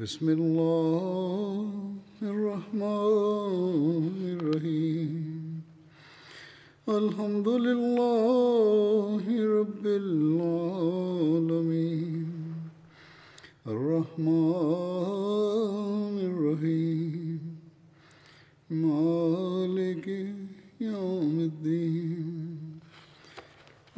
بسم اللہ الرحمن الرحیم۔ الحمد للہ رب العالمین۔ الرحمن الرحیم۔ مالک یوم الدین۔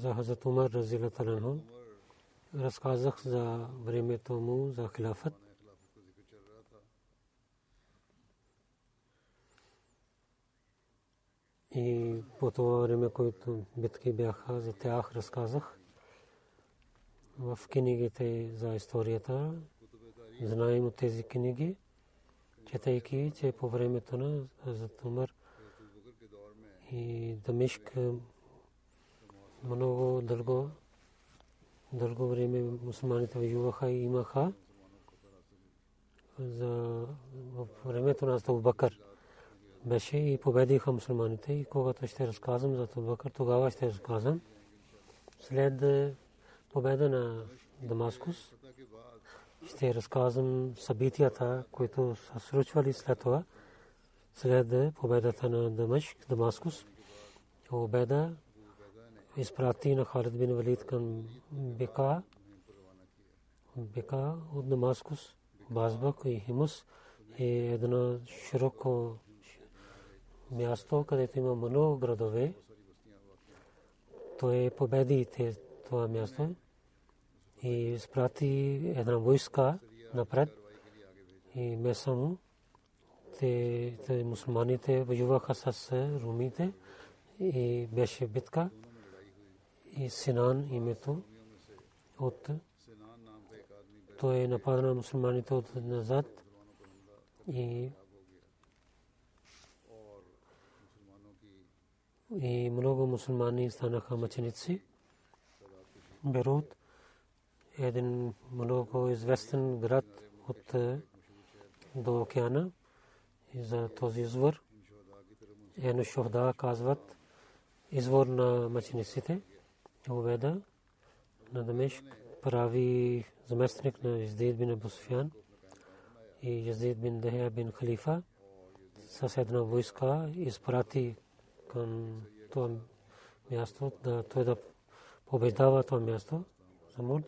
За Хазрат Умар разилата анху. Разказах за времето му за хилафът. И по това време, които битки бяха, за тях разказах. В книгите за историята, знаем от тези книги, четейки, че по времето на Хазрат Умар и Дамишк много дълго, дълго време мусулманите воюваха и имаха за времето на Бакър беше и победиха мусулманите и когато ще разказвам за Абу Бакър, тогава ще разказвам. След победа на Дамаскус ще разказвам събитията, които са случвали след това. След победата на Дамашк, Дамаскус, победа изпрати на Халид бин Валид към Бека, Бека от Дамаскус, Базбак и Химус е едно широко място, където има много градове. Той победи това място и изпрати една войска напред и месамо те, те мусулманите воюваха с румите и беше битка и Синан името от той е нападна на мусулманите от назад и и много мусулмани станаха мъченици. Берут един много известен град от до океана и за този извор. Ено Шохда казват извор на мъчениците. Обеда на Дамешк прави заместник на Язид бин Абу Суфян и Язид бин Дахия бин Халифа с една войска изпрати към това място, да той да побеждава това място, Замуд,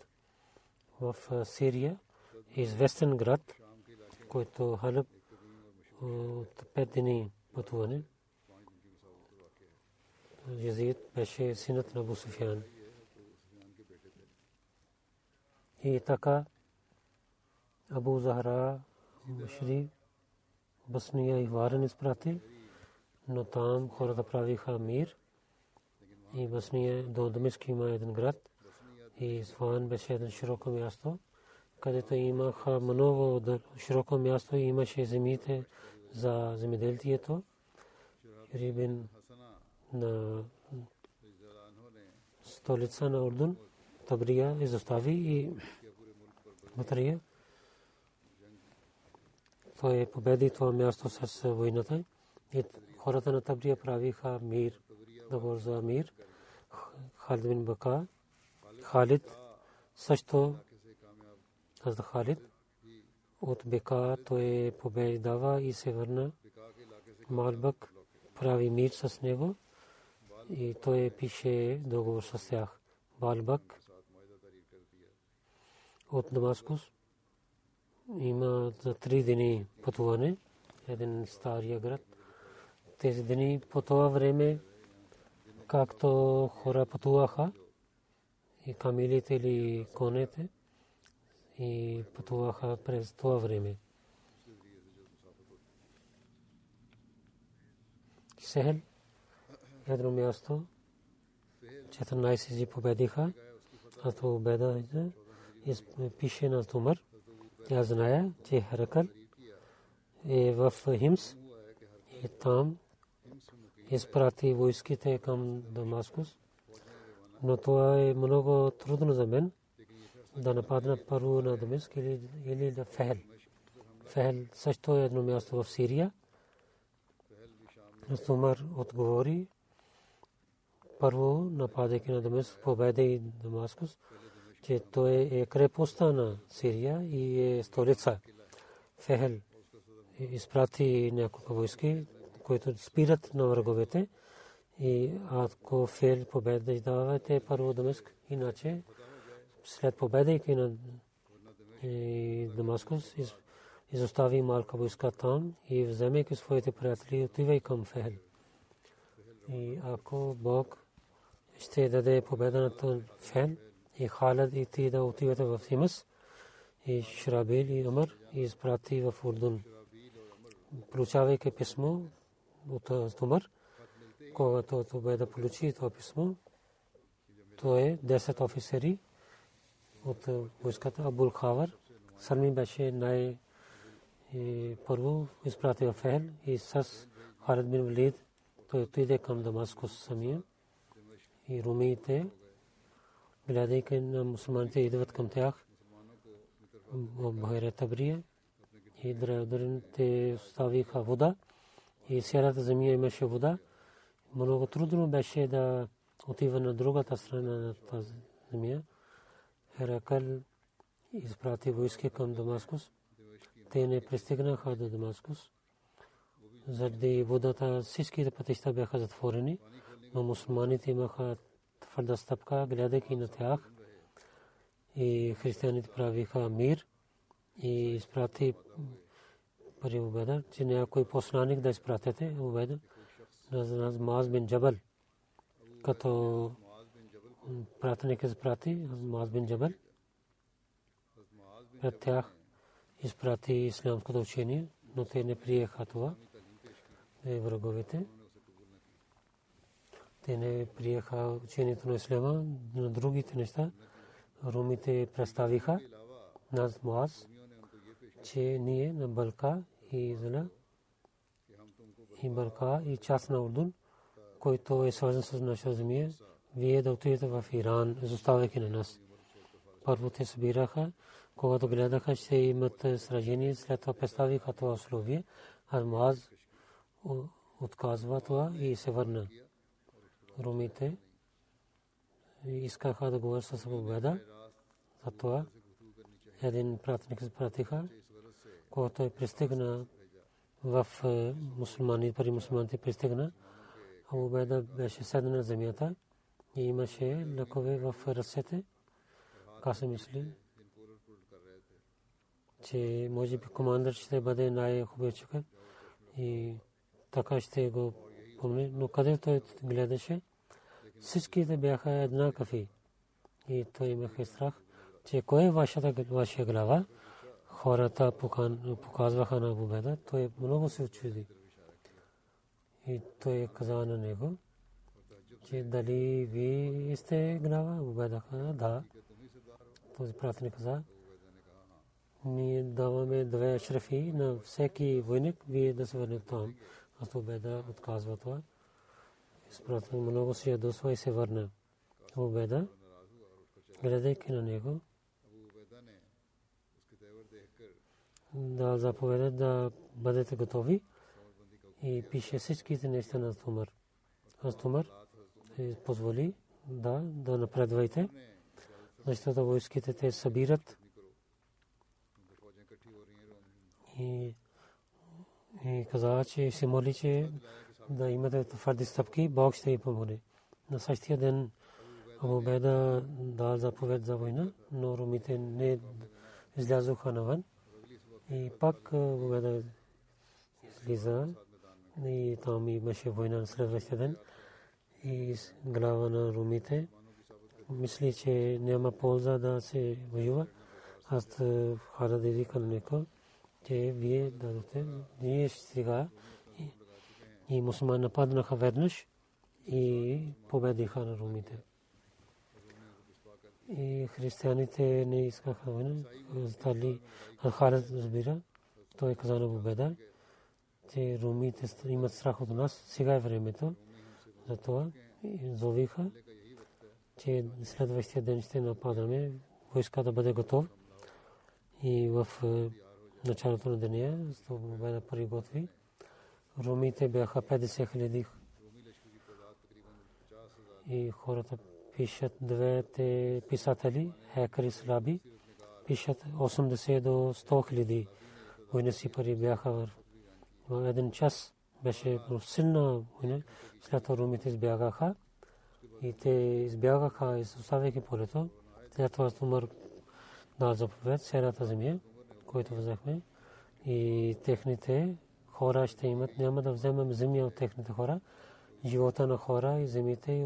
в Сирия, известен град, който Халеб от пет дни пътуване. Язид беше синът на Абу Суфян. И така Абу Захара Башри Басния и Варен изпрати, но там хората правиха мир. И Басния до Дамиск има един град. И Сван беше един широко място, където имаха много широко място и имаше земите за земеделието. Рибин на столица на Ордун, Табрия изостави и Батрия. Той победи това място с войната и хората на Табрия правиха мир, договор за мир. Халид бин Бака, Халид също Хазда Халид от Бека той побеждава и се върна. Малбък прави мир с него и той пише договор с тях. Балбак от Дамаскус. Има за три дни пътуване. Един стария град. Тези дни по това време, както хора пътуваха, и камилите или конете, и пътуваха през това време. Сехел, едно място, 14 зи победиха, а то победа пише на Тумър. Тя знае, че Херакъл е в Химс и там изпрати войските към Дамаскус. Но това е много трудно за мен да нападнат първо на Дамаск или да Фехел. Фехел също е едно място в Сирия. Умар отговори първо нападайки на Дамаск, победа и Дамаскус, че той е крепостта на Сирия и е столица. Фехел изпрати няколко войски, които спират на враговете и ако Фел победа давате първо Дамаск, иначе след победайки на Дамаскус изостави малка войска там и вземайки своите приятели отивай към Фехел. И ако Бог ще даде победа на Фел и Халад и ти да отивате в Симас и Шрабил и Умар и изпрати в Урдун. Получавайки писмо от Умар, когато победа получи това писмо, то е 10 офицери от войската Абул Хавар. Салми беше най- първо изпрати в Фехел и с Халид бин Валид той отиде към Дамаскус самия и румиите, гледайки на мусулманите идват към тях Бахайра Табрия и дърните оставиха вода и сярата земя имаше вода. Много трудно беше да отива на другата страна на тази земя. Херакъл изпрати войски към Дамаскус. Те не пристигнаха до Дамаскус. Заради водата всичките пътища бяха затворени, но мусулманите имаха твърда стъпка, гледайки на тях. И християните правиха мир и изпрати пари убеда, че някой посланик да изпратите убеда на Маз бин Джабал. Като пратеник изпрати Маз бин Джабал. Пред тях изпрати ислямското учение, но те не приеха това. Враговете. Те не приеха учението на исляма, на другите неща. Румите представиха нас Муаз, че ние на Балка и Зала и Балка и част на Урдун, който е свързан с наша земя, вие да отидете в Иран, изоставяйки на нас. Първо те събираха, когато гледаха, че имат сражение, след това представиха това условие, а отказва това и се върна. Румите искаха да говорят с победа. Затова един пратник изпратиха, когато е пристигна в мусулмани, пари мусулманите пристигна, а победа беше седна на земята и имаше лъкове в ръцете. Каса мисли, че може би командър ще бъде най-хубавият човек и така ще го помни. Но къде той гледаше, всичките бяха еднакви. И той имаше страх, че кой е вашата, вашия глава? Хората показваха на победа. Той много се очуди. И той каза на него, че дали вие сте глава? Победа каза, да. Този пратеник каза, ние даваме две шрафи на всеки войник, вие да се върнете там. Аз победа отказва това. Изпратен много се ядосва и се върна. Победа, гледайки на него, да заповеда да бъдете готови и пише всичките неща на Тумър. Аз Тумър позволи да, да напредвайте, защото войските те събират и и каза, че се моли, че да имате твърди стъпки, Бог ще ви помогне. На същия ден Абу Беда дал заповед за война, но румите не излязоха навън. И пак Абу Беда излиза и там имаше война на следващия ден. И глава на румите мисли, че няма полза да се воюва. Аз хара да викам че вие дадете, ние сега и мусулман нападнаха веднъж и победиха на румите. И християните не искаха война. Стали Халид разбира. Той каза на победа, че румите имат страх от нас. Сега е времето. Затова зовиха, че следващия ден ще нападаме. Войска да бъде готов. И в началото на деня, за победа приготви. Румите бяха 50 хиляди и хората пишат двете писатели, Хекър и Слаби, пишат 80 до 100 хиляди войници пари бяха в един час. Беше силна война. След това румите избягаха и те избягаха, оставяйки полето. След това умър на заповед, седата земя, който взехме и техните хора ще имат. Няма да вземем земя от техните хора, живота на хора и земите и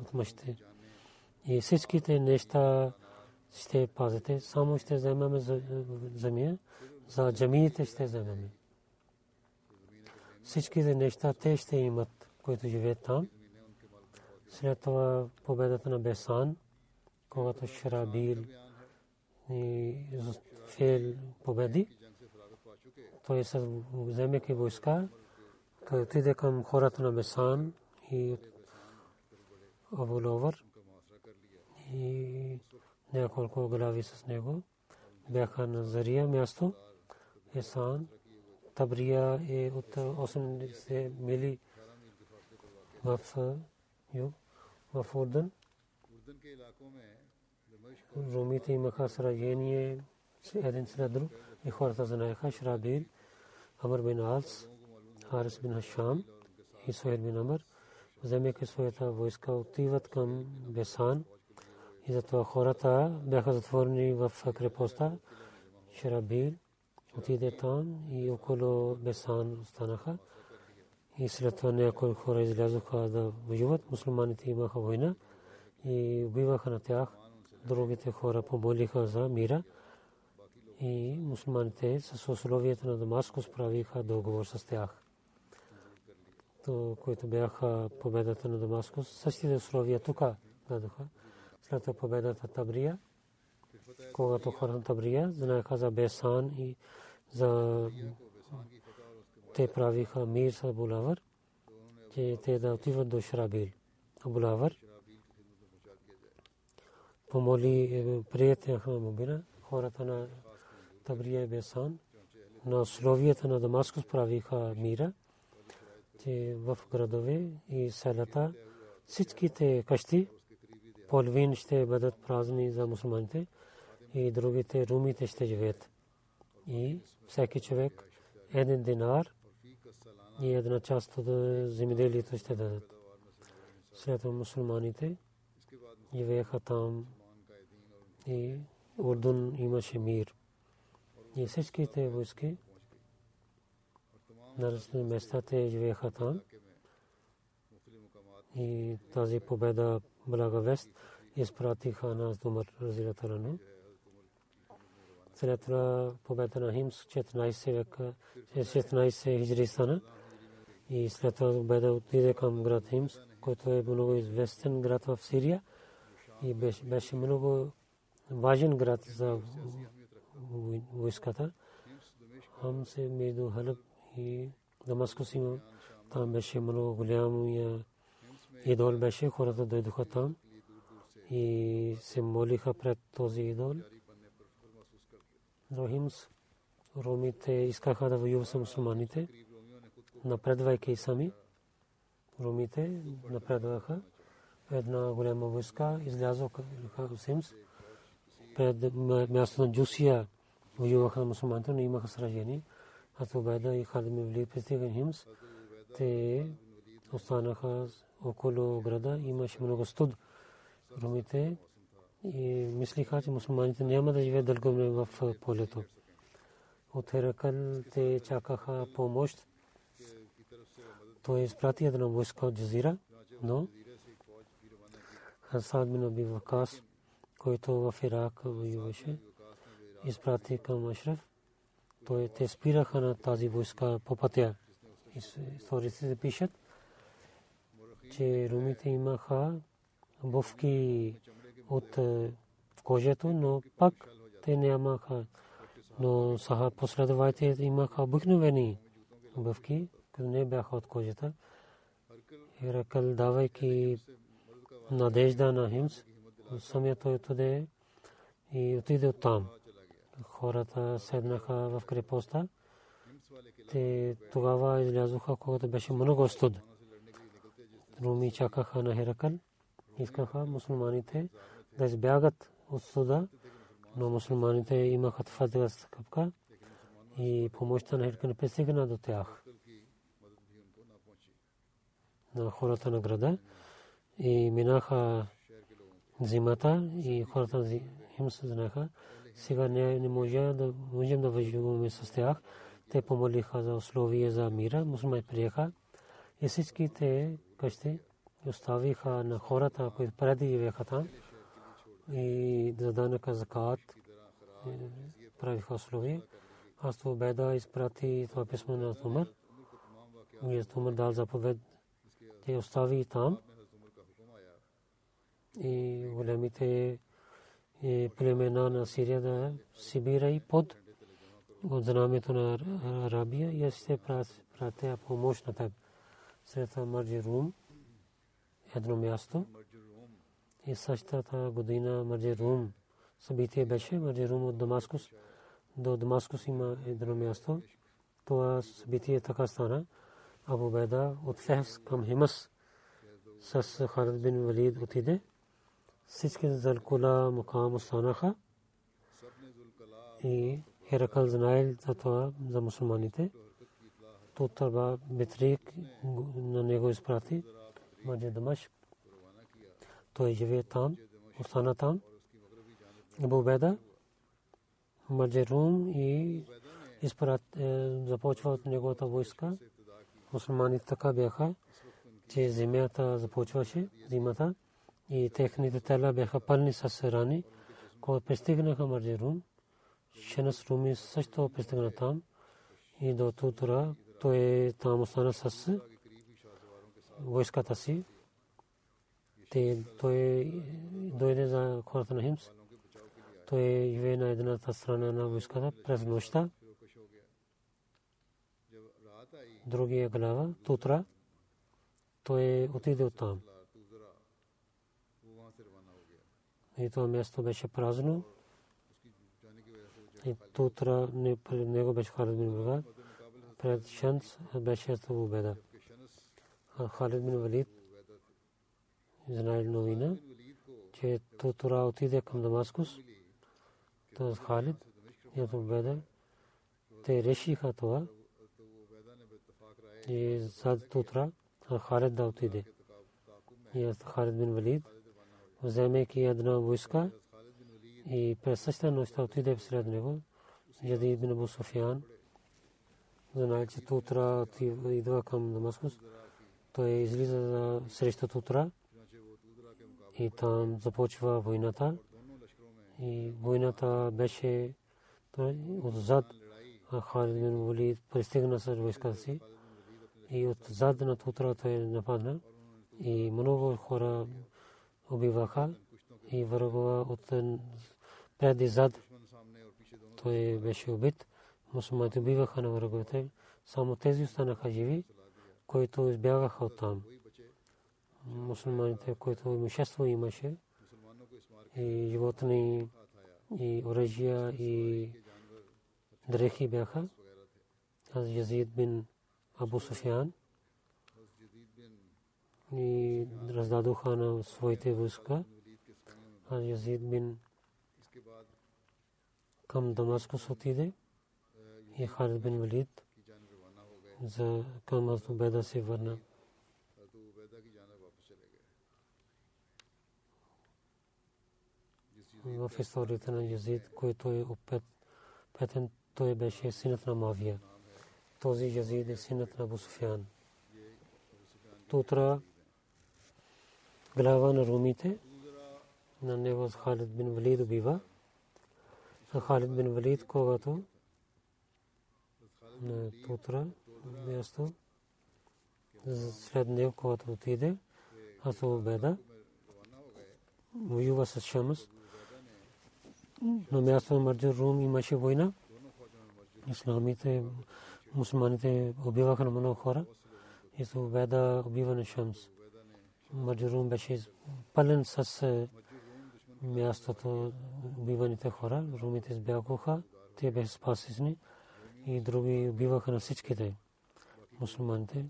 от мъжите. И всичките неща ще пазите. Само ще вземем земя, за джамиите ще вземем. Всичките неща те ще имат, които живеят там. След това победата на Бесан, когато Шрабил и Фел победи, той се вземеки войска, той отиде към хората на Бесан и Абуловър и няколко глави с него бяха на Зария място. Есан, Табрия е от 80 мили в юг, в Урден. Румите имаха сражение един след друг и хората знаеха Шрабил, Амр бин Алс, Харис бин Хашам и Суед бин Амр, вземайки своята войска, отиват към Бесан и затова хората бяха затворени в крепостта. Шрабил отиде там и около Бесан останаха. И след това някои хора излязоха да воюват. Мусулманите имаха война и убиваха на тях. Другите хора помолиха за мира и мусулманите с условията на Дамаскус правиха договор с тях. То, които бяха победата на Дамаскус, същите условия тук дадоха. След това победата Табрия, когато хората Табрия знаеха за Бесан и за те правиха мир с Абулавър, че те да отиват до Шрабил. Абулавър помоли е, приятелите на Мубина, хората на Табрия и Бесан, на условията на Дамаскус правиха мира, че в градове и селата всичките къщи половин ще бъдат празни за мусулманите и другите румите ще живеят. И всеки човек един динар и една част от земеделието ще дадат. След това мусулманите живееха там и Урдун имаше мир. И всичките войски на различни места те живееха там. И тази победа благовест изпратиха нас до Разилатарано. След това победа на Химс 14 века, 16 хиджри стана. И след това победа отиде към град Химс, който е много известен град в Сирия. И беше много важен град за войската. Хам се между Халеб и Дамаскус има. Там беше много голям идол беше. Хората дойдоха там и се молиха пред този идол. Рохимс, ромите искаха да воюват с мусулманите, напредвайки сами. Ромите напредваха. Една голяма войска излязоха Химс пред място на Джусия воюваха мусулманите, но имаха сражение. Аз Убайда и Халид Мивли пристигаха Химс. Те останаха около града. Имаше много студ румите и мислиха, че мусулманите няма да живеят дълго време в полето. От Херакъл те чакаха помощ. Той изпрати една войска от Джазира, но Хасад бин Аби Вакас, който в Ирак воюваше, изпрати към Ашраф. Той те спираха на тази войска по пътя. Историците пишат, че румите имаха обувки от кожето, но пак те нямаха. Но саха последователите имаха обикновени обувки, които не бяха от кожата. Иракъл, давайки надежда на Химс, самия той отиде и отиде от там. Хората седнаха в крепостта. Те тогава излязоха, когато беше много студ. Руми чакаха на Херакъл. Искаха мусулманите да избягат от суда, но мусулманите имаха твърда стъпка и помощта на Херакъл пристигна до тях. На хората на града и минаха зимата и хората им се знаеха. Сега не, не може да можем да въживаме с тях. Те помолиха за условия за мира. Мусулмани приеха и всички те къщи оставиха на хората, които преди живееха там и за данъка закат правиха условия. Аз това беда изпрати това писмо на Тумър. И Тумър дал заповед. Те остави там и големите племена на Сирия да Сибира и под от знамето на Арабия и ще пратя помощ на теб. След това Марджи Рум, едно място. И същата година Марджи Рум събитие беше. Марджи Рум от Дамаскус. До Дамаскус има едно място. Това събитие така стана. Абу Беда от Фехс към Химас с Халид бин Валид отиде всички Залкула мукам останаха и Херакъл знаел за това за мусулманите. Тутаба Битрик на него изпрати Маджи Дамаш. Той живее там, остана там. Абу Беда, Маджи Рум и започва от неговата войска. Мусулманите така бяха, че земята започваше, зимата и техните тела бяха пълни с рани, когато пристигнаха Марджирун. Шенас Руми също пристигна там и до Тутура той там остана с войската си. Те, той дойде за хората на Химс. Той живее на едната страна на войската през нощта. Другия глава, Тутра, той отиде от там. И това място беше празно. И тутра него беше Халид бин Валид. Пред Шанс беше Абу Беда. Халид бин Валид знае новина, че тутра отиде към Дамаскус. То Халид и Абу Беда. Те решиха това. И зад тутра Халид да отиде. И Халид бин Валид вземайки една войска и през същата нощ отиде сред него. Ядид бин Абу Суфиян знае, че Тутра идва към Дамаскус. Той излиза срещу Тутра и там започва войната. И войната беше отзад. Халид бин Валид пристигна с войската си и отзад на Тутра той нападна. И много хора убиваха и врагова от преди зад. Той беше убит. Мусулманите убиваха на враговете. Само тези останаха живи, които избягаха от там. Мусулманите, които имущество имаше, и животни, и оръжия, и дрехи бяха. Аз Язид бин Абу Суфян и раздадоха на своите войска. А Язид бин към Дамаскус отиде и Халид бин Валид за към Азубеда се върна. в историята на Язид, който е опетен, той беше синът на Мавия. Този Язид е синът на Бусуфян. Тутра глава на румите на него Халид бин Валид убива. Халид бин Валид, когато на Тутра място след него, когато отиде, аз обеда, воюва с Шамс. На място на Марджур Рум имаше война. Исламите, мусулманите убиваха на много хора. И се обеда убива на Шамс. Марджур Рум беше пълен с мястото убиваните хора. Румите избягаха. Те бяха спасени и други убиваха на всичките мусулманите.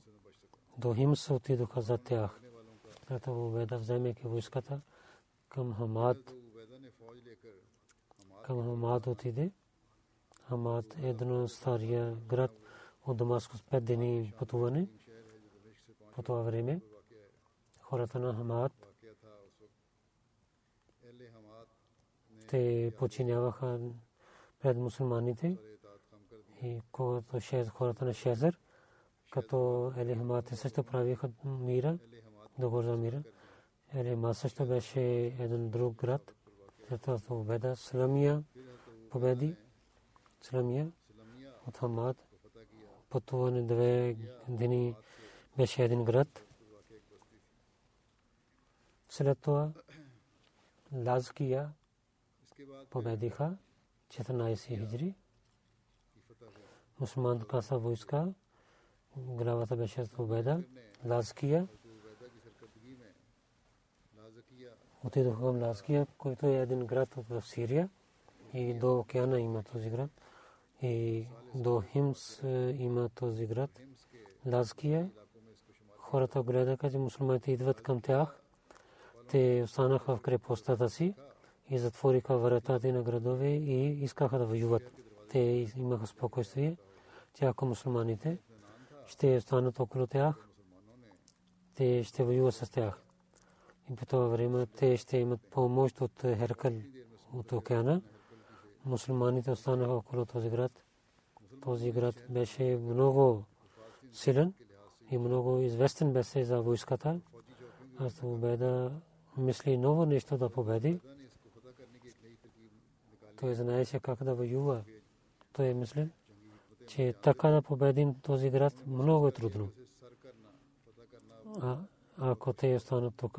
До Химс отидоха за тях. Ето Убеда вземайки войската към Хамад. Към Хамад отиде. Хамад е едно стария град от Дамаскус пет дни пътуване по това време. Хората на Хамад те починяваха пред мусулманите и когато хората на Шезър, като Елихмат също правиха мира, договор за мира. Елихмат също беше един друг град, след победа. Сламия победи. Сламия от Хамад. Пътуване две дни беше един град. След това Лазкия победиха 14 хиджри мусулманска са войска. Главата беше победа. Лазкия. Отидоха към Лазкия, който е един град в Сирия. И до океана има този град. И до Химс е, има този град. Лазкия. Хората гледаха, че мусулманите идват към тях. Те останаха в крепостта си и затвориха вратата на градове и искаха да воюват. Те имаха спокойствие тях мусулманите ще останат около тях. Те ще воюват с тях. И по това време те ще имат помощ от Херкал от океана. Мусулманите останаха около този град. Този град беше много силен и много известен беше за войската. Аз победа мисли ново нещо да победи. Той знаеше как да воюва. Той мисли, че така да победим този град много е трудно. А ако те останат тук,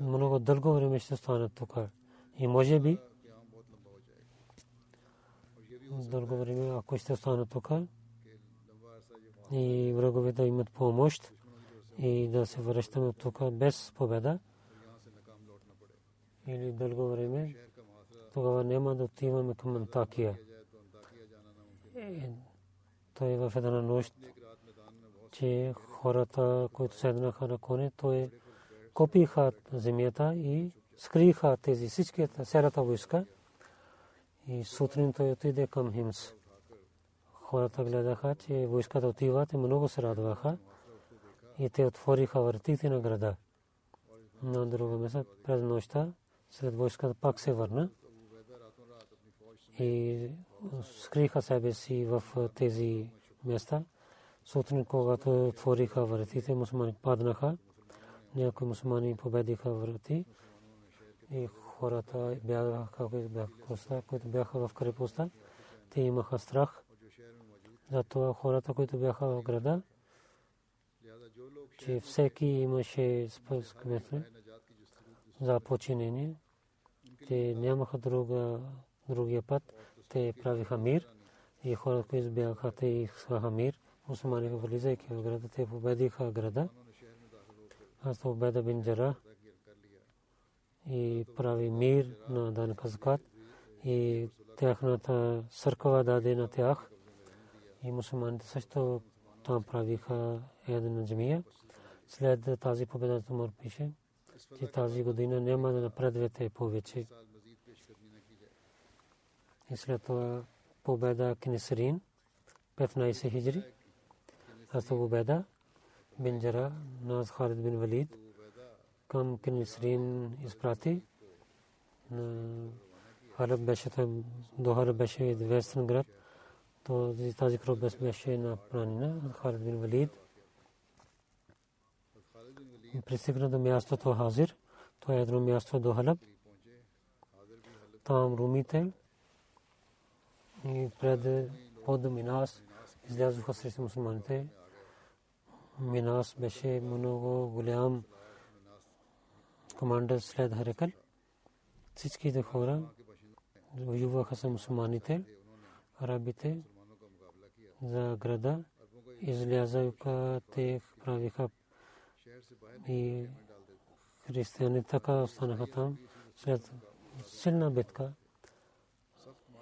много дълго време ще останат тук. И може би дълго време, ако ще останат тук, и враговете имат помощ и да се връщаме тук без победа, или дълго време, тогава няма да отиваме към Антакия той е в една нощ, че хората, които седнаха на коне, той копиха земята и скриха тези всички серата войска. И сутрин той отиде към Химс. Хората гледаха, че войската отиват и много се радваха. И те отвориха вратите на града. На друго место, през нощта, след войската пак се върна. И скриха себе си в тези места. Сутрин, когато отвориха вратите, мусулмани паднаха. Някои мусулмани победиха врати. И хората бягаха, които бяха в крепостта. Те имаха страх. Затова хората, които бяха в града, че всеки имаше спъскметли за починение, че нямаха друга, другия път те правиха мир и хората, които избягаха, те искаха мир. Мусулманите влизайки в града, те победиха града. Аз победа бин и прави мир на Дан Казкат и тяхната църква даде на тях. И мусулманите също там правиха една джамия. След тази победа Тумар пише, че тази година няма да напредвате повече и след това победа Кнесрин 15 хиджри. Аз победа бин Джара на Халид бин Валид към Кинисрин изпрати. Халеб беше там, до Халеб беше известен град. То тази кръв беше на планина, Халеб бин Валид. Пристигна до мястото Хазир. То е едно място до Халеб. Там румите и пред под Минас излязоха срещу мусулманите. Минас беше много голям командър след Харекал. Всичките хора воюваха с мусулманите, арабите за града. Излязаха, те правиха и християни така останаха там след силна битка.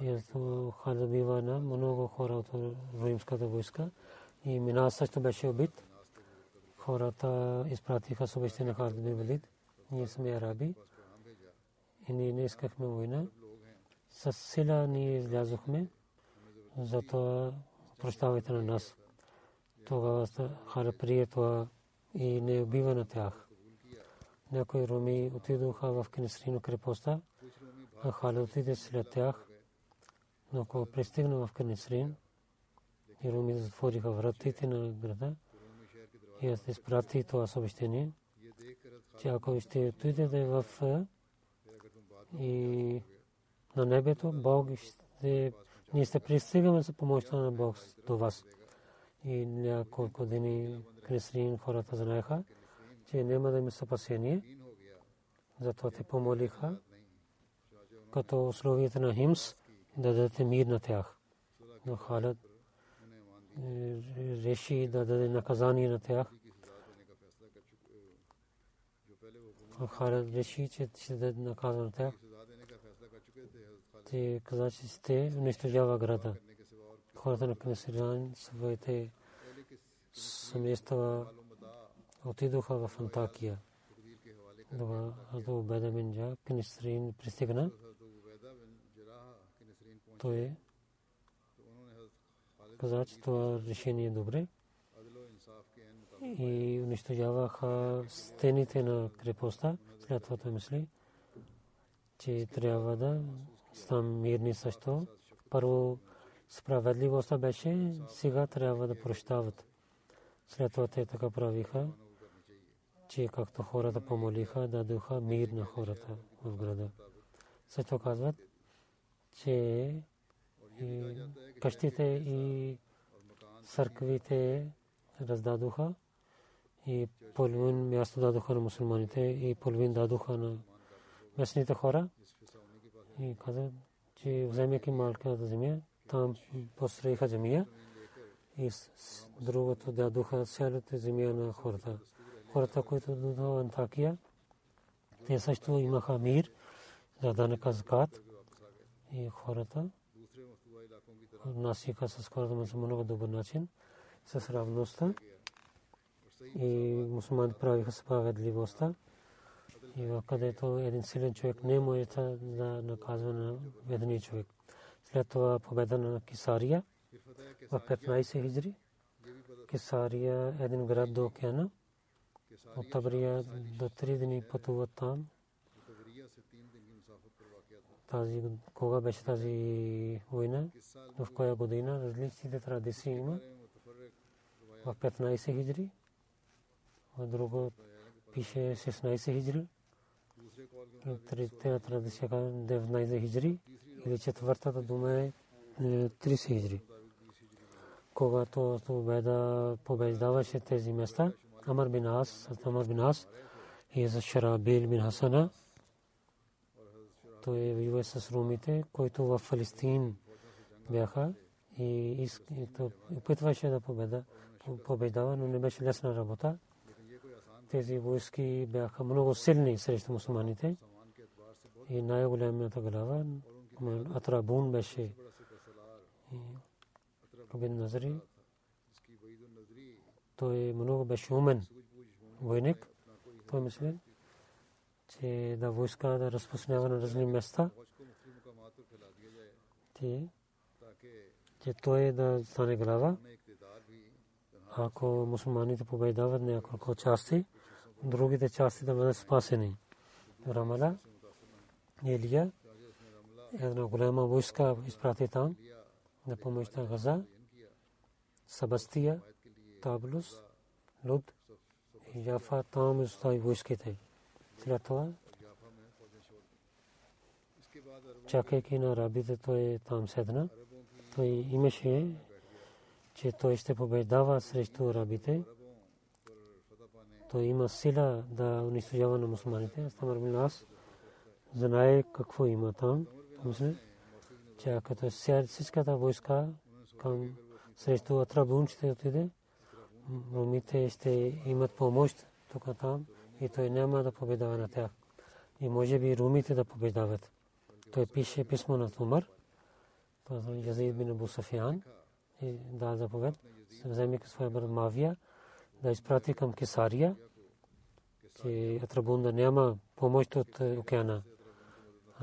Ето Халид бива на много хора от римската войска и Мина също беше убит. Хората изпратиха съобщение на Халид бин Валид. Ние сме араби и ние не искахме война. С сила ние излязохме, затова прощавайте на нас. Тогава хара прие това и не убива на тях. Някои роми отидоха в Кенесрино крепостта, а Халид отиде след тях. Но ако пристигна в Кенесрин, и роми затвориха вратите на града, и аз изпрати това съобщение – че ако ще отидете в и на небето, Бог ще ние ще пристигаме за помощта на Бог до вас. И няколко дни християни хората знаеха, че няма да има спасение. Затова те помолиха, като условията на Химс, да дадете мир на тях. Но Халид реши да даде наказание на тях. Халид реши, че ще даде наказване тях. Те каза, че сте унищожава града. Хората на Кнесиран своите семейства отидоха в Антакия. Това Хазда Убеда Минджа, Кнесрин пристигна. Той каза, че това решение е добре и унищожаваха стените на крепостта. След това той мисли, че трябва да стан мирни също. Първо справедливостта беше, сега трябва да прощават. След това те така правиха, че както хората помолиха, дадоха мир на хората в града. Също казват, че къщите и църквите раздадоха и половин място дадоха на мусулманите и половин дадоха на местните хора. И каза, че вземайки малката земя, там построиха земя и другото дадоха цялата земя на хората. Хората, които в Антакия, те също имаха мир за данъка закат и хората отнасяха с хората по много добър начин, с равността и мусулман правиха справедливостта. И където един силен човек не може да наказва на бедния човек. След това победа на Кисария в 15 хиджри. Кисария е един град до океана. От Табрия до 3 дни пътуват там. Тази, кога беше тази война, в коя година, различните традиции има. В 15 хиджри в друго пише 16 хиджри. Третата традиция е 19 хиджри или четвъртата дума е 30 хиджри. Когато победа побеждаваше тези места, Амар бин Ас, Амар бин Ас и за Шарабил бин Хасана, той е воюва с румите, които в Фалестин бяха и опитваше да победа, побеждава, но не беше лесна работа тези войски бяха много силни срещу мусулманите и най-голямата глава Атрабун беше Рубин Назари. Той много беше умен войник. Той мисли, че да войска да разпространява на разни места. Че той да стане глава. Ако мусулманите побеждават няколко части, другите части да бъдат спасени. Рамала, Елия, една голяма войска изпрати там на помощта Газа, Сабастия, Таблус, Луд и Яфа там изостави войските. След това, чакайки на рабите, той там седна. Той имаше, че той ще побеждава срещу рабите. Той има сила да унищожава на мусулманите. Бин Ас знае какво има там. Мисля, че като всичката войска към срещу Атрабун ще отиде, румите ще имат помощ тук там и той няма да победава на тях. И може би румите да побеждават. Той пише писмо на Тумар, Язид бин Абу Софиан и да заповед, вземе своя брат Мавия да изпрати към Кесария, че Атрабун да няма помощ от океана.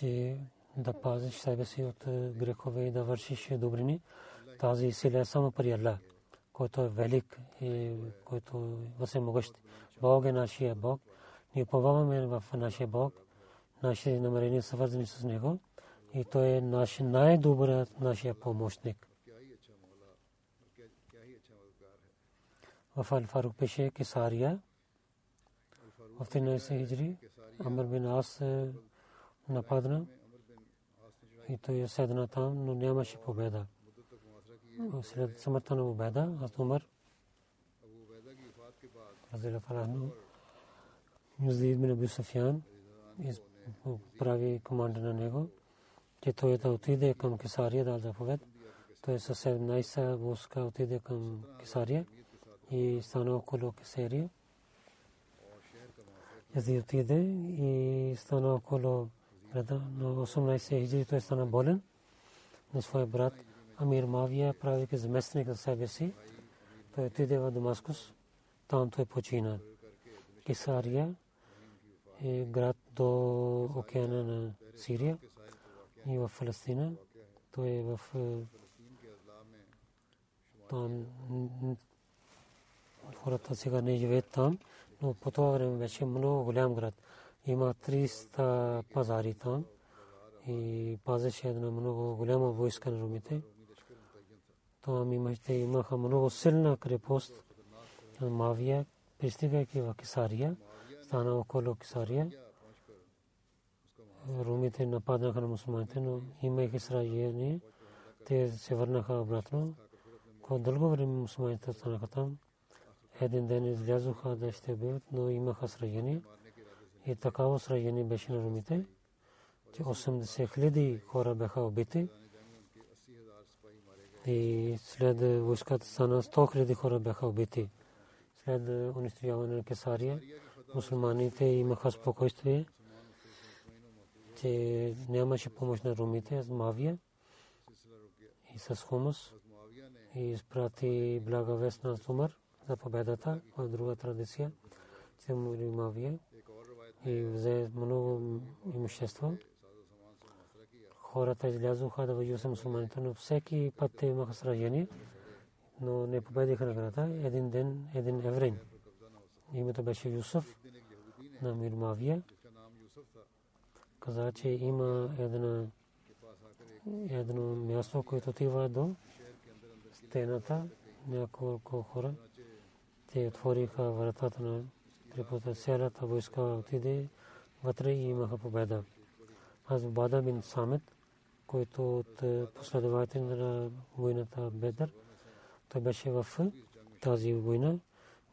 че да пазиш себе си от грехове и да вършиш добрини. Тази сила е само при Аллах, който е велик и който е всемогъщ. Бог е нашия Бог. Ние поваваме в нашия Бог. Нашите намерения са свързани с Него и той е наш най-добрият нашия помощник. В Алфарук пише Кесария в 13 хиджри Амр бин Ас нападна и той седна там, но нямаше победа. След смъртта на Убеда, аз Умар Разилафалахну Юзид бин Абу Софиян прави команда на него че той да отиде към Кесария да заповед. Той със 17 войска отиде към Кесария и стана около Кесария. Ези отиде и стана около на 18 хиджри той стана болен на своя брат Амир Мавия прави ке заместник за себе си. Той отиде в Дамаскус. Там той почина. Кесария е град до океана на Сирия и в Палестина. Той е в там хората сега не живеят там, но по това време беше много голям град. Има 300 пазари там и пазеше една много голяма войска на румите. Там имахте, имаха много силна крепост. Мавия, пристигайки в Кисария, стана около Кисария румите нападнаха на мусулманите, но имайки сражение, те се върнаха обратно. Ко дълго време мусулманите останаха там. Един ден излязоха да ще убиват, но имаха сражение. И такава сражение беше на румите, че 80 хиляди хора бяха убити. И след войската стана 100 хиляди хора бяха убити. След унищожаване на Кесария, мусулманите имаха спокойствие че нямаше помощ на румите, с Мавия и с Хумус и изпрати блага вест на Сумар за победата в друга традиция, че Мавия и взе много имущество. Хората излязоха да воюват с мусулманите, но всеки път те имаха сражение, но не победиха на града. Един ден, един еврейн. Името беше Юсуф на Мир Мавия каза, че има една едно място, което отива до стената, няколко хора. Те отвориха вратата на трипота. Цялата войска отиде вътре и имаха победа. Аз Бада бин Самет, който от последовател на войната Бедър, той беше в тази война.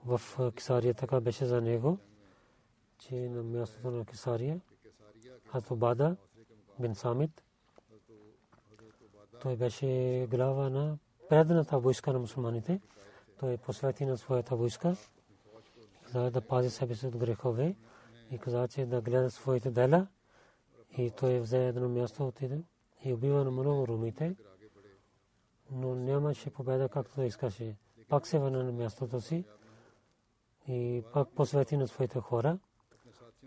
В Кисария така беше за него, че на мястото на Кисария Хазубада бин Самит. Той беше глава на предната войска на мусулманите. Той посвети на своята войска каза да пази себе си от грехове и каза, че да гледа своите дела и той взе едно място отиде и убива на много румите, но нямаше победа както искаше. Пак се върна на мястото си и пак посвети на своите хора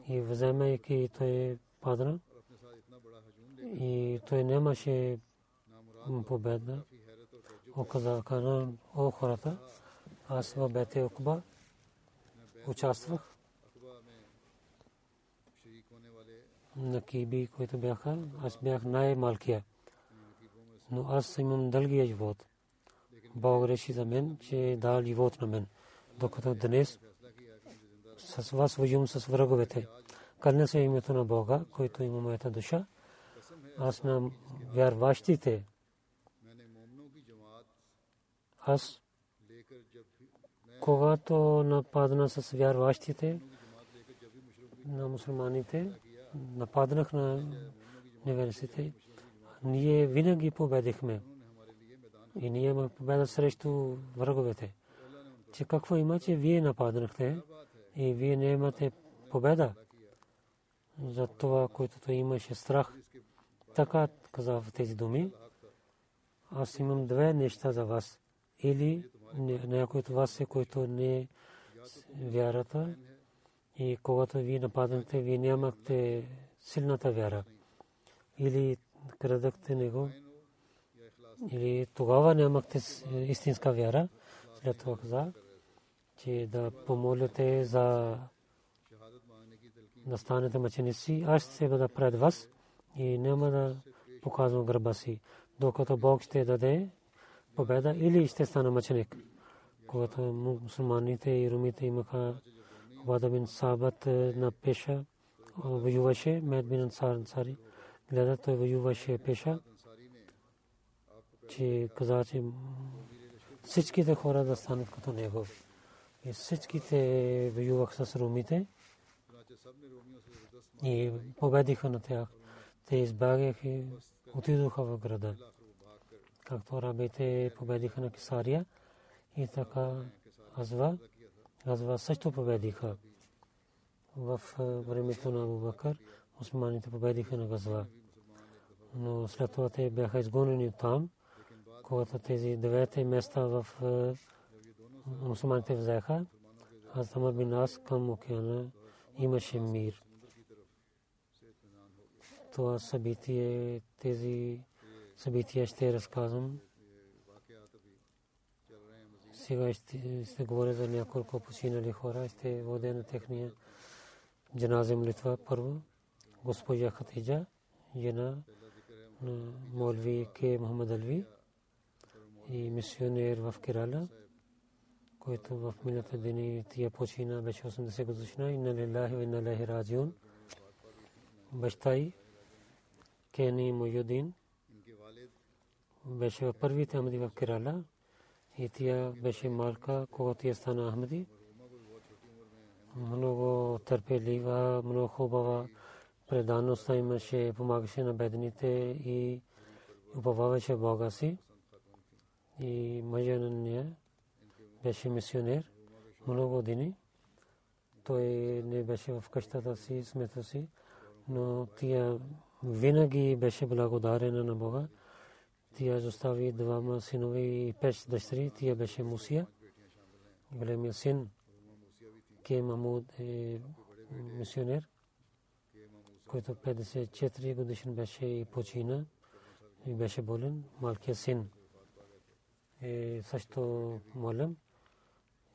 и вземайки той падна и той нямаше победа. Оказа о хората, аз Бете Окба участвах на киби, които бяха. Аз бях най-малкия. Но аз имам дългия живот. Бог реши за мен, че е дал живот на мен. Докато днес с вас воюм с враговете. Кълня се името на Бога, който има моята душа. Аз на вярващите. Аз когато нападна с вярващите на мусулманите, нападнах на неверниците, ние винаги победихме. И ние имаме победа срещу враговете. Че какво има, че вие нападнахте и вие не имате победа за това, което имаше страх. Така каза в тези думи. Аз имам две неща за вас. Или някой от вас е, който не вярата и когато ви нападнете, вие нямахте силната вяра. Или крадахте него, или тогава нямахте истинска вяра. След това каза, че да помоляте за да мъченици. Аз ще бъда пред вас и няма да показвам гърба си, докато Бог ще даде победа или ще стана мъченик. Когато мусулманите и румите имаха Обада бин Сабат на пеша воюваше, Мед бин Ансар Ансари гледа, той воюваше пеша, че каза, че всичките хора да станат като него. И всичките воювах с румите и победиха на тях. Те избягаха и отидоха в града. Както арабите победиха на Кисария и така Азва. Газва също победиха. В времето на Абубакър мусулманите победиха на Газва. Но след това те бяха изгонени там, когато тези девете места в мусулманите взеха. Аз там би нас към океана имаше мир. Това събитие, тези събития ще разказвам сега ще, ще говоря за няколко починали хора. Ще водя на техния джаназе молитва първо. Госпожа Хатиджа, жена на Молви К. Мухаммад Алви и мисионер в Керала, който в миналата дни тия почина беше 80 годишна. Инна лилахи ва инна лахи раджиун. Баща й, Кени Мойюдин, беше в първите амди в Керала и тя беше малка, когато тя стана Ахмади. Много търпелива, много хубава предаността имаше, помагаше на бедните и уповаваше Бога си. И мъжа на нея беше мисионер много години. Той не беше в къщата си, смета си, но тя винаги беше благодарена на Бога. Тя изостави двама синове и пет дъщери. Тя беше Мусия. Големия син Ке Мамуд е мисионер, който 54 годишен беше и почина и беше болен. Малкият син е също молен.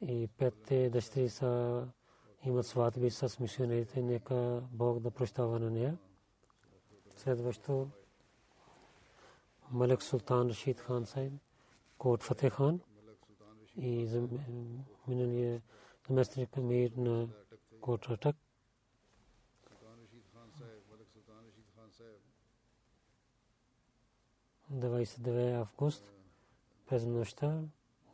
И петте дъщери са имат сватби с мисионерите. Нека Бог да прощава на нея. Следващо Малик Султан Рашид Хан Сайб, Кот Фатех Хан и миналия заместник мир на Кот Ратак. 29 август през нощта,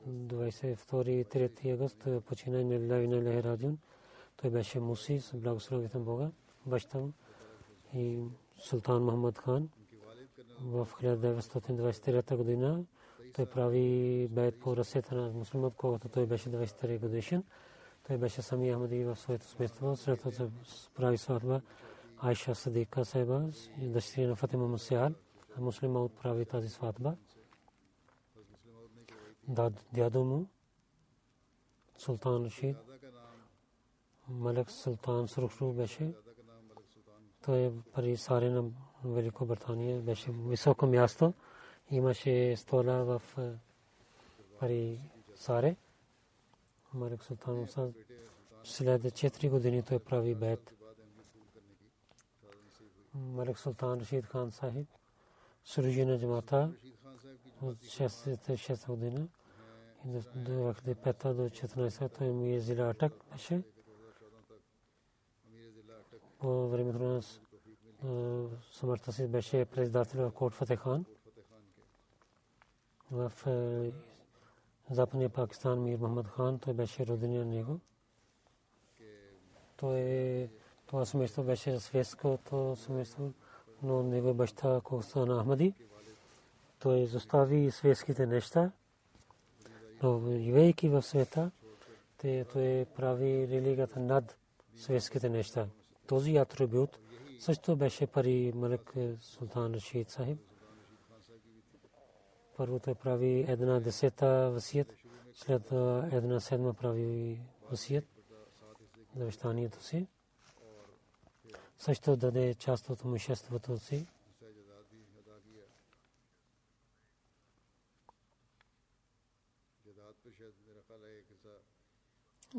22 и 3 август почина на Лави на Лехераджун. Той беше муси с благословите на Бога, баща му и Султан Мохаммад хан в 1923 година той прави бед по ръцете на мусулман, когато той беше 23 годишен. той беше самия Ахмади в своето смество. След това прави сватба Айша Садика Сайба и дъщеря на Фатима Мусиал. Муслима отправи тази сватба. Дядо му Султан Рашид Малек Султан Сурухру беше. Той е при саре на Великобритания беше високо място. Имаше стола в пари саре. Малек Султан Муса след 4 години той прави бед. Малек Султан Рашид Хан Сахиб служи на джамата от 6 година и до 5 до 14 той му е зила атак беше. По времето на смъртта си беше председател в Кот Фатехан. В Западния Пакистан Мир Мохаммад Хан, той беше роден на него. Той това семейство беше светското семейство, но него баща Кокстан Ахмади. Той изостави светските неща, но живейки в света, той прави религията над светските неща. Този атрибут също беше пари Малик Султан Рашид Сахиб. Първо той прави една десета васият, след една седма прави васият завещанието си. Също даде част от имуществото си.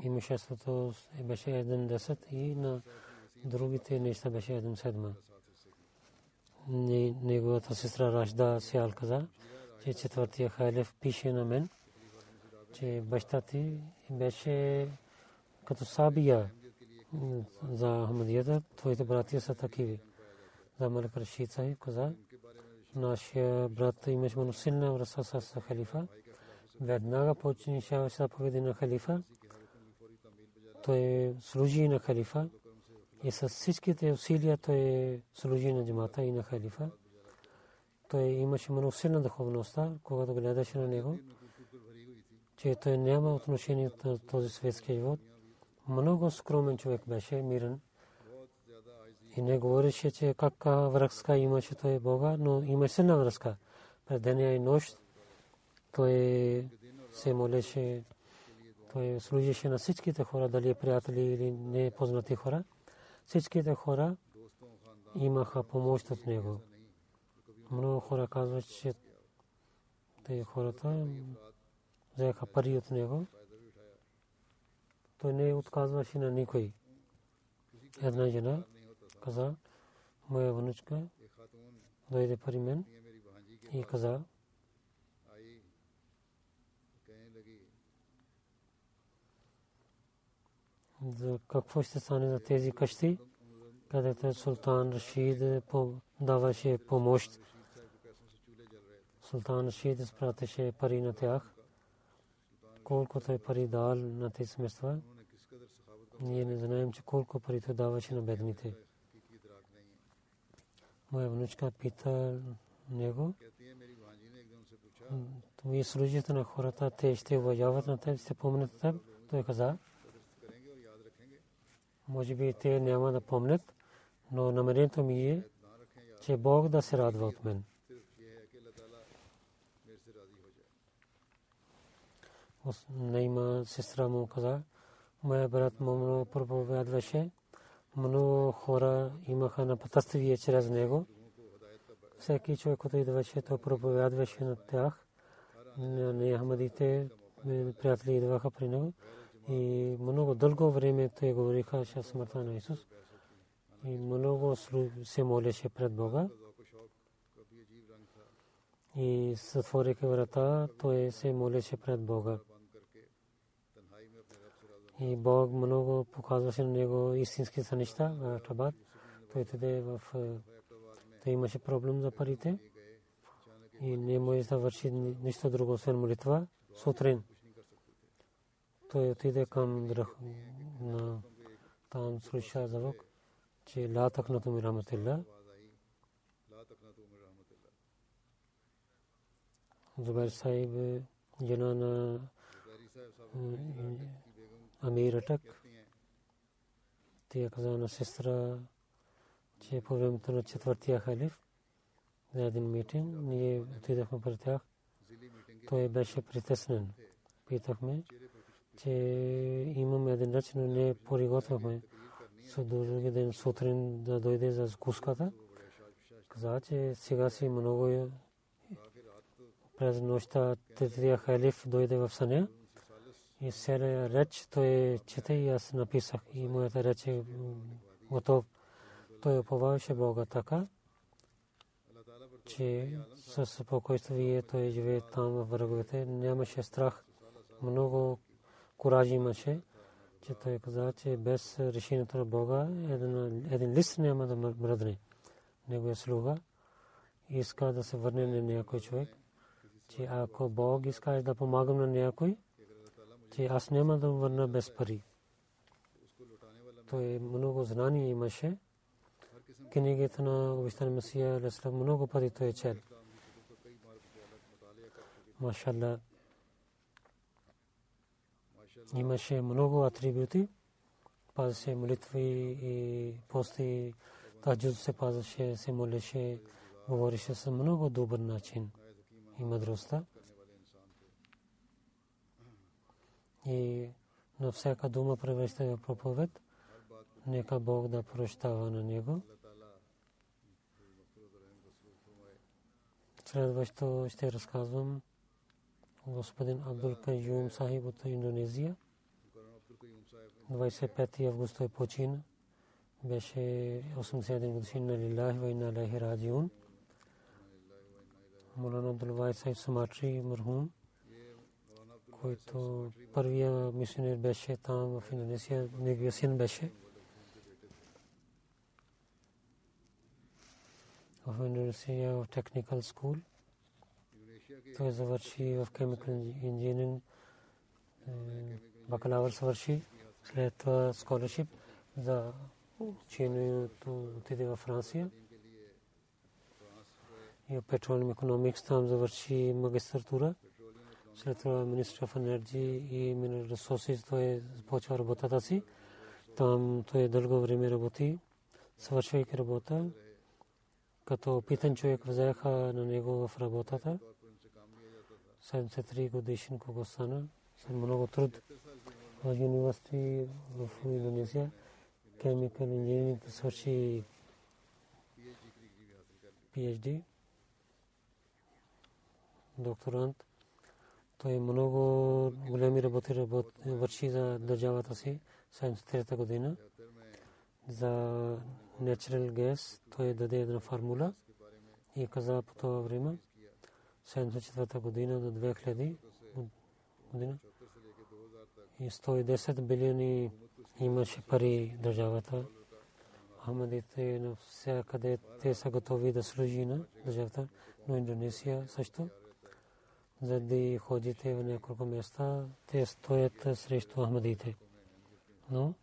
Имуществото беше един десет и на другите неща беше един седма. Неговата сестра Рашда Сял каза, че четвъртия халиф пише на мен, че баща ти беше като сабия за Ахмадията, твоите братия са такиви. За Малик Рашид Сахиб каза, нашия брат имаше много силна връзка с халифа. Веднага починяваше заповеди на халифа. Той служи на халифа и с всичките усилия той служи на джамата и на халифа. Той имаше много силна духовността, когато гледаше на него, че той няма отношение на този светски живот. Много скромен човек беше, мирен. И не говореше, че каква връзка имаше той Бога, но имаше силна връзка. През деня и нощ той се молеше, той служеше на всичките хора, дали е приятели или не познати хора. Всичките хора имаха помощ от него. Много хора казват, че те хората взеха пари от него. Той не отказваше на никой. Една жена каза, моя внучка дойде при мен и каза, за какво ще стане за тези къщи, където султан Рашид даваше помощ. Султан Рашид изпратеше пари на тях. Колкото е пари дал на тези семейства, ние не знаем, че колко пари той даваше на бедните. Моя внучка пита него, вие служите на хората, те ще уважават на теб, ще помнят теб. Той каза, може би те няма да помнят, но намерението ми е, че Бог да се радва от мен. Нейма сестра му каза, моя брат му проповядваше, много хора имаха напътствие чрез него. Всеки човек, който идваше, то проповядваше на тях. Не Ахмадите, приятели идваха при него. И много дълго време той говориха за смъртта на Исус. И много се молеше пред Бога. И затворяйки врата, той се молеше пред Бога. И Бог много показваше на него истинските неща в Табат. Той тъде в... Той имаше проблем за парите. И не може да върши нищо друго, освен молитва. Сутрин той отиде към на там слуша завок, че ла такнату ми рахматилла. Зубайр Сайб жена на Амир Атак. Тя каза на сестра, че по времето на четвъртия халиф за един митинг ние отидахме при тях. Той беше притеснен. Питахме, че имаме един но не приготвяхме. So, други ден сутрин да дойде за закуската. Каза, че сега си много през нощта третия халиф дойде в съня и сега реч той чете и аз написах и моята реч е готов. Той оповаваше Бога така, че със спокойствие той живее там в враговете. Нямаше страх. Много кураж имаше, че той каза, че без решението на Бога един, един лист няма да мръдне. Неговия слуга иска да се върне на някой човек, че ако Бог иска да помагам на някой, че аз няма да върна без пари. Той много знание имаше. Книгата на обещан Месия Леслав много пари той е чел. Машалла. Имаше много атрибути. Пазеше молитви и пости. Таджуд се пазеше, се молеше, говореше с много добър начин и мъдростта. И на всяка дума превръща проповед. Нека Бог да прощава на него. Следващо ще разказвам господин Абдул Кайюм Сахиб от Индонезия. 25 август той почина. Беше 81 годишен на Лилахи ва инна лахи раджиун. Молана Абдул Вайд Сайф Суматри мархум, който първия мисионер беше там в Индонезия, неговия син беше. В Индонезия в Technical School. Той завърши в Chemical Engineering. Бакалавър свърши. След това scholarship за учението отиде във Франция. И Petroleum Economics там завърши магистратура. След това Ministry of Energy и Mineral Resources той започва работата си. Там той дълго време работи, свършвайки работа. Като опитан човек взеха на него в работата. 73 годишен кого стана. С много труд в университет в Индонезия. Chemical Engineering свърши PhD. Докторант. Той много големи работи върши за държавата си. 73-та година. За natural gas той даде една формула и каза по това време 74-та година до 2000 година и 110 билиони имаше пари държавата. Ахмадите навсякъде те са готови да служи на държавата, но Индонезия също. За да ходите в няколко места, те стоят срещу Ахмадите. Но,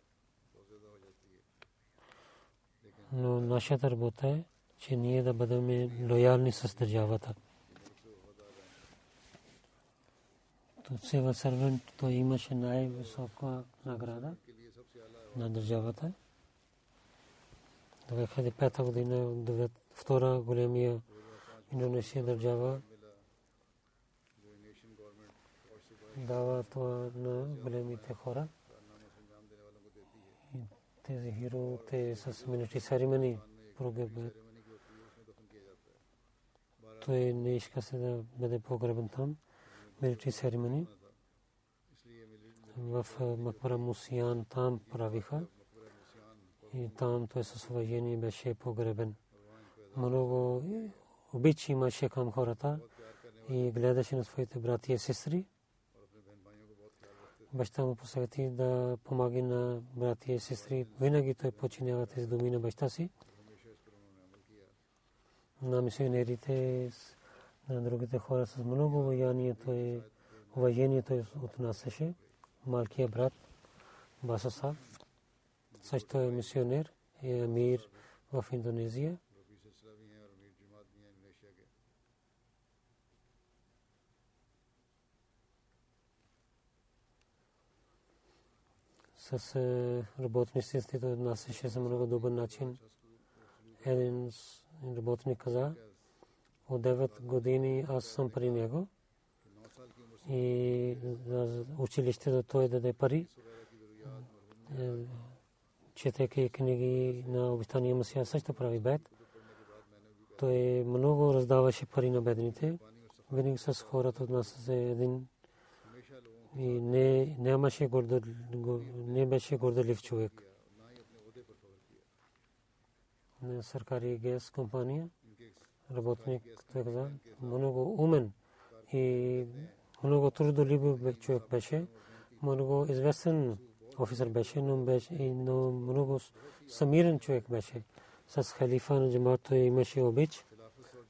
но нашата работа е, че ние да бъдем лоялни с държавата. Civil servant той имаше най-висока награда на държавата. 2005 година втора големия Индонезия държава дава това на големите хора. Тези хиро, те с минути церемони прогребят. Той не иска се да бъде погребан там military ceremony в Макбара Мусиян там правиха и там той със въжение беше погребен. Много обич имаше към хората и гледаше на своите брати и сестри. Баща му посъвети да помаги на брати и сестри. Винаги той починява тези думи на баща си. На мисионерите на другите хора с много влияние той уважение той отнасяше. Малкия брат Басаса също е мисионер и амир в Индонезия. с работниците да отнасяше се много добър начин. Един работник каза, от 9 години аз съм при него и за училището той даде пари, четейки книги на обещания Масия също прави бед. Той много раздаваше пари на бедните. Винаги с хората от нас се един и не нямаше гордо, не беше горделив човек. На саркари гес компания работник, каза, много умен и много трудолюбив човек беше, много известен офицер беше, но беше и но много самирен човек беше. С халифа на джамат той имаше обич,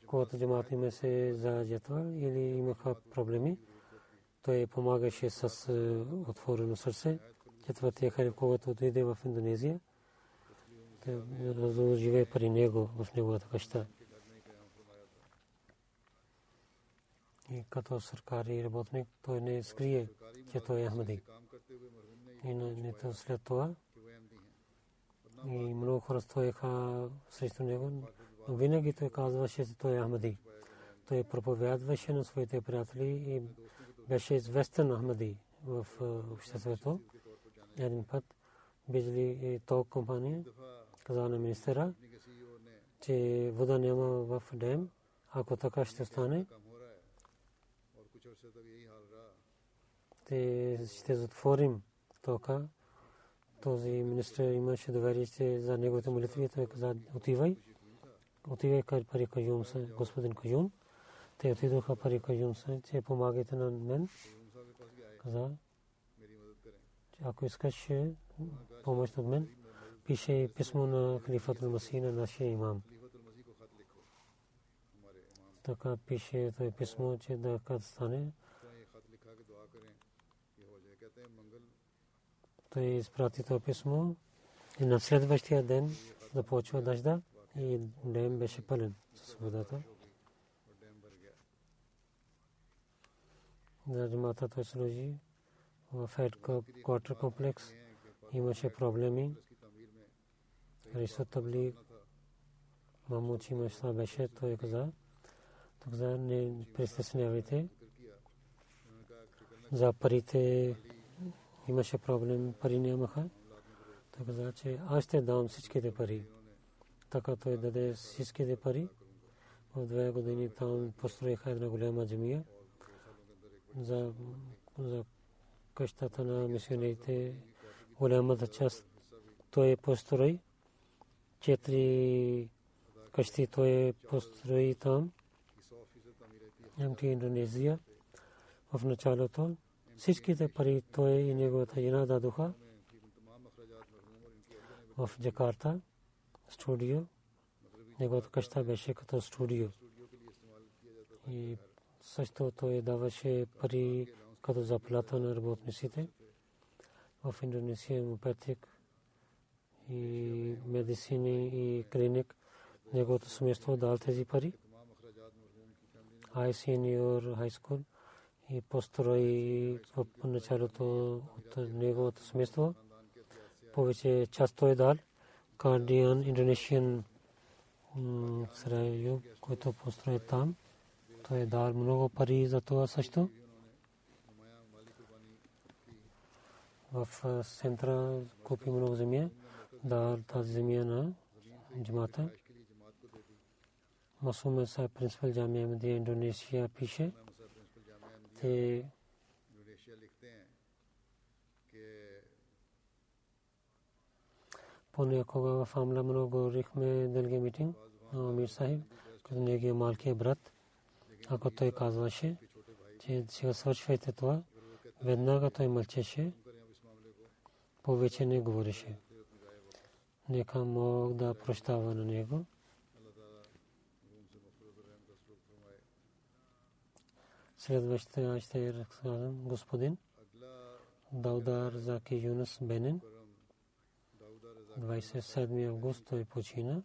когато джамат има се заjetвал или имаха проблеми. Той помагаше с отворено сърце. Четвъртия халиф, когато отиде в Индонезия, той живее при него в неговата къща. И като съркари работник той не скрие, че той е Ахмади. И не то след това. И много хора стоеха срещу него, но винаги той казваше, че той е Ахмади. Той проповядваше на своите приятели и беше известен Ахмади в обществото. Един път Бижли ток компания каза на министера, че вода няма в дем. Ако така ще стане, те ще затворим тока. Този министр имаше доверие за неговите молитви. Той каза, отивай. Отивай пари Каюм господин Каюм. Те отидоха пари Каюм че помагайте на мен. Каза, ако искаш помощ от мен, пише писмо на халифата Масih на нашия имам. Така пише той писмо, че да как стане. Той изпрати това писмо и на следващия ден започва дъжда и ден беше пълен с водата. За джамата той служи в headquarter комплекс. Имаше проблеми. Рисот Табли Мамучи Машла беше, той каза, тук за не притеснявайте за парите имаше проблем, пари нямаха. Той каза, че аз ще дам всичките пари. Така той даде всичките пари. В две години там построиха една голяма джамия за, за къщата на мисионерите. Голямата част той построи. Четири къщи той построи там. МТ Индонезия в началото всичките пари той и неговата жена дадоха в Джакарта студио. Неговата къща беше като студио. И също той даваше пари като заплата на работниците. В Индонезия мопетик и медицини и клиник. Неговото семейство дал тези пари. High Senior High School и построи в началото от неговото семейство. Повече част той дал. Кардиан, Индонезиан Сраю, който построи там. Той е дал много пари за това също. В центъра купи много земя. Дал тази земя на джамата. Масуме са принципал джамия Мадия Индонезия пише те понякога в Амла много говорихме дълги митинг на Амир Сахиб, като неговия малкият брат. Ако той казваше, че сега свършвайте това, веднага той мълчеше, повече не говореше. Нека мог да прощава на него. Следващия ще е разкажем господин Даудар Заки Юнус Бенин. 27 август той почина.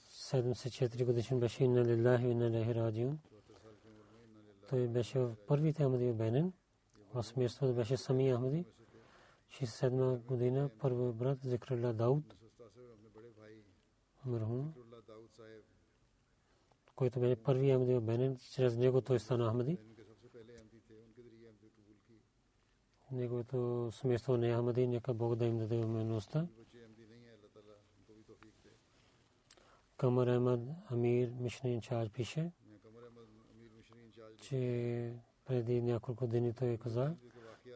74 годишен беше на Лилахи и на Лехирадион. Той беше в първите Ахмади в Бенин. В смирството беше самия Ахмади. 67 година първи брат Зикрила Дауд. Мърхум който бе първи Ахмади обменен, чрез него той стана Ахмади. Неговото смество не е Ахмади, нека Бог да им даде уменността. Камар Ахмад Амир Мишни Инчарж пише, че преди няколко дни той е каза,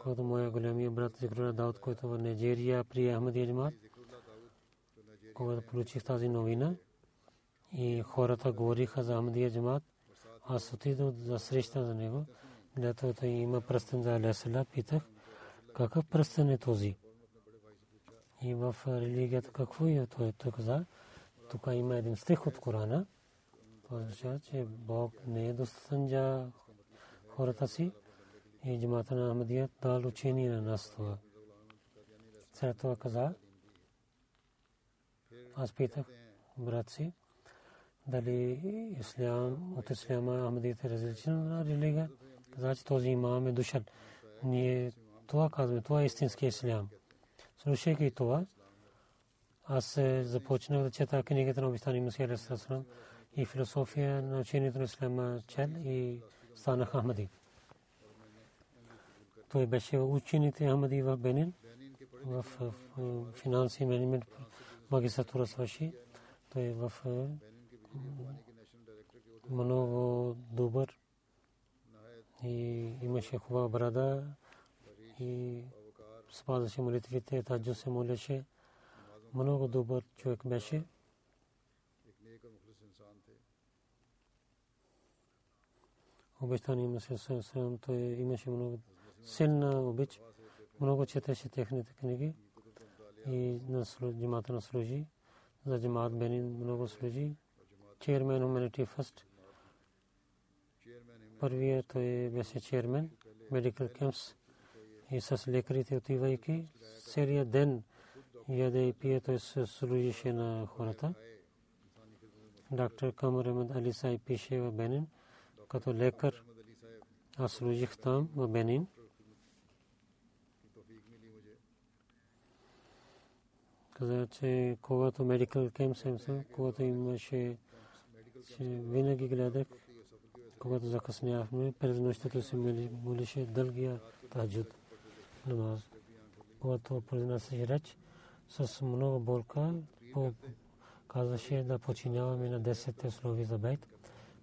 когато моя големия брат Зикрула Дауд, който в Нигерия при Ахмади Аджмат, когато получих тази новина, и хората говориха за Ахмадия джамат, аз отидох за среща за него. Той има пръстен за Алесала, питах, какъв пръстен е този? И в религията какво е той? Той каза, тук има един стих от Корана. Това означава, че Бог не е достатъчен за хората си и джамата на Ахмадия дал учение на нас това. След това каза, аз питах брат си, дали ислям, от исляма Ахмадията е различна религия. Каза, този имам е дошъл. Ние това казваме, това е истински ислям. Слушайки това, аз започнах да чета книгата на обещани Мусия и философия на учението на исляма чел и станах Ахмади. Той беше учените Ахмади в Бенин, в финанси менеджмент магистратура свърши. Той в много добър и имаше хубава брада и спазваше молитвите, таджо се молеше. Много добър човек беше. Обещание имаше се съвсем, той имаше много силна обич, много четеше техните книги и на джимата на служи. За джимат Бенин много служи. Chairman Humanity First. Първият той беше chairman Medical Camps и с лекарите отивайки целия ден яде и пие, той се служише на хората. Доктор Камар Ахмед Али Сай пише в Бенин, като лекар аз служих там в Бенин. Каза, че когато медикал кемп съм, когато имаше, че винаги гледах, когато закъснявахме, през нощта се молише дългия таджуд намаз. Когато произнасяше реч, с много болка, казваше да починяваме на 10 слови за бейт.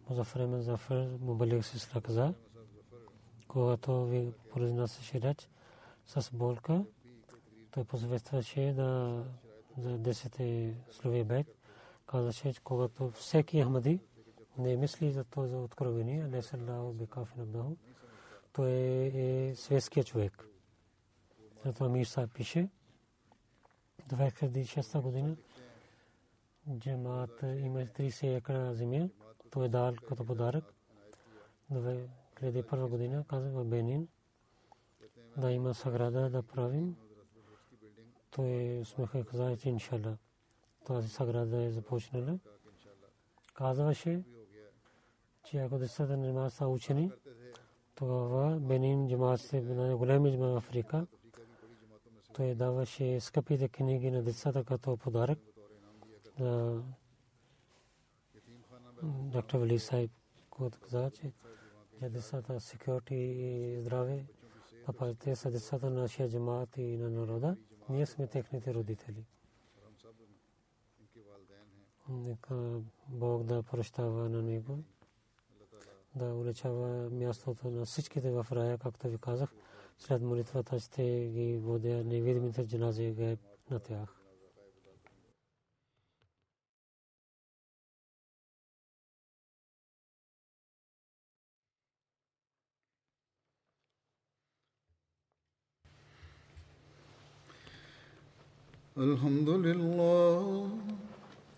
Музафар Ахмед Зафар Мубалик се каза, когато ви произнасяше реч с болка, той посъветваше да за 10 слови бейт. Казваше, че когато всеки Ахмади не мисли за този откровение, не се лао бикафин абдаху, той е светския човек. Затова Мирса пише, 2006 година джамаат има 30 екра земя. Той е дал като подарък. 2001 година каза в Бенин да има саграда да правим. Той усмеха каза, че иншалла тази саграда е започнала. Казваше, че ако децата не са учени, тогава Бенин джамаат се големи джамаат в Африка. Той даваше скъпите книги на децата като подарък. Доктор Вали Сайб който каза, че за децата секюрити и здраве, папа, те са децата на нашия джамаат и на народа. Ние сме техните родители. Нека Бог да прощава на него, да улечава мястото на всичките в рая, както ви казах. След молитвата ще ги водя невидимите джанази гайб на тях. الحمد لله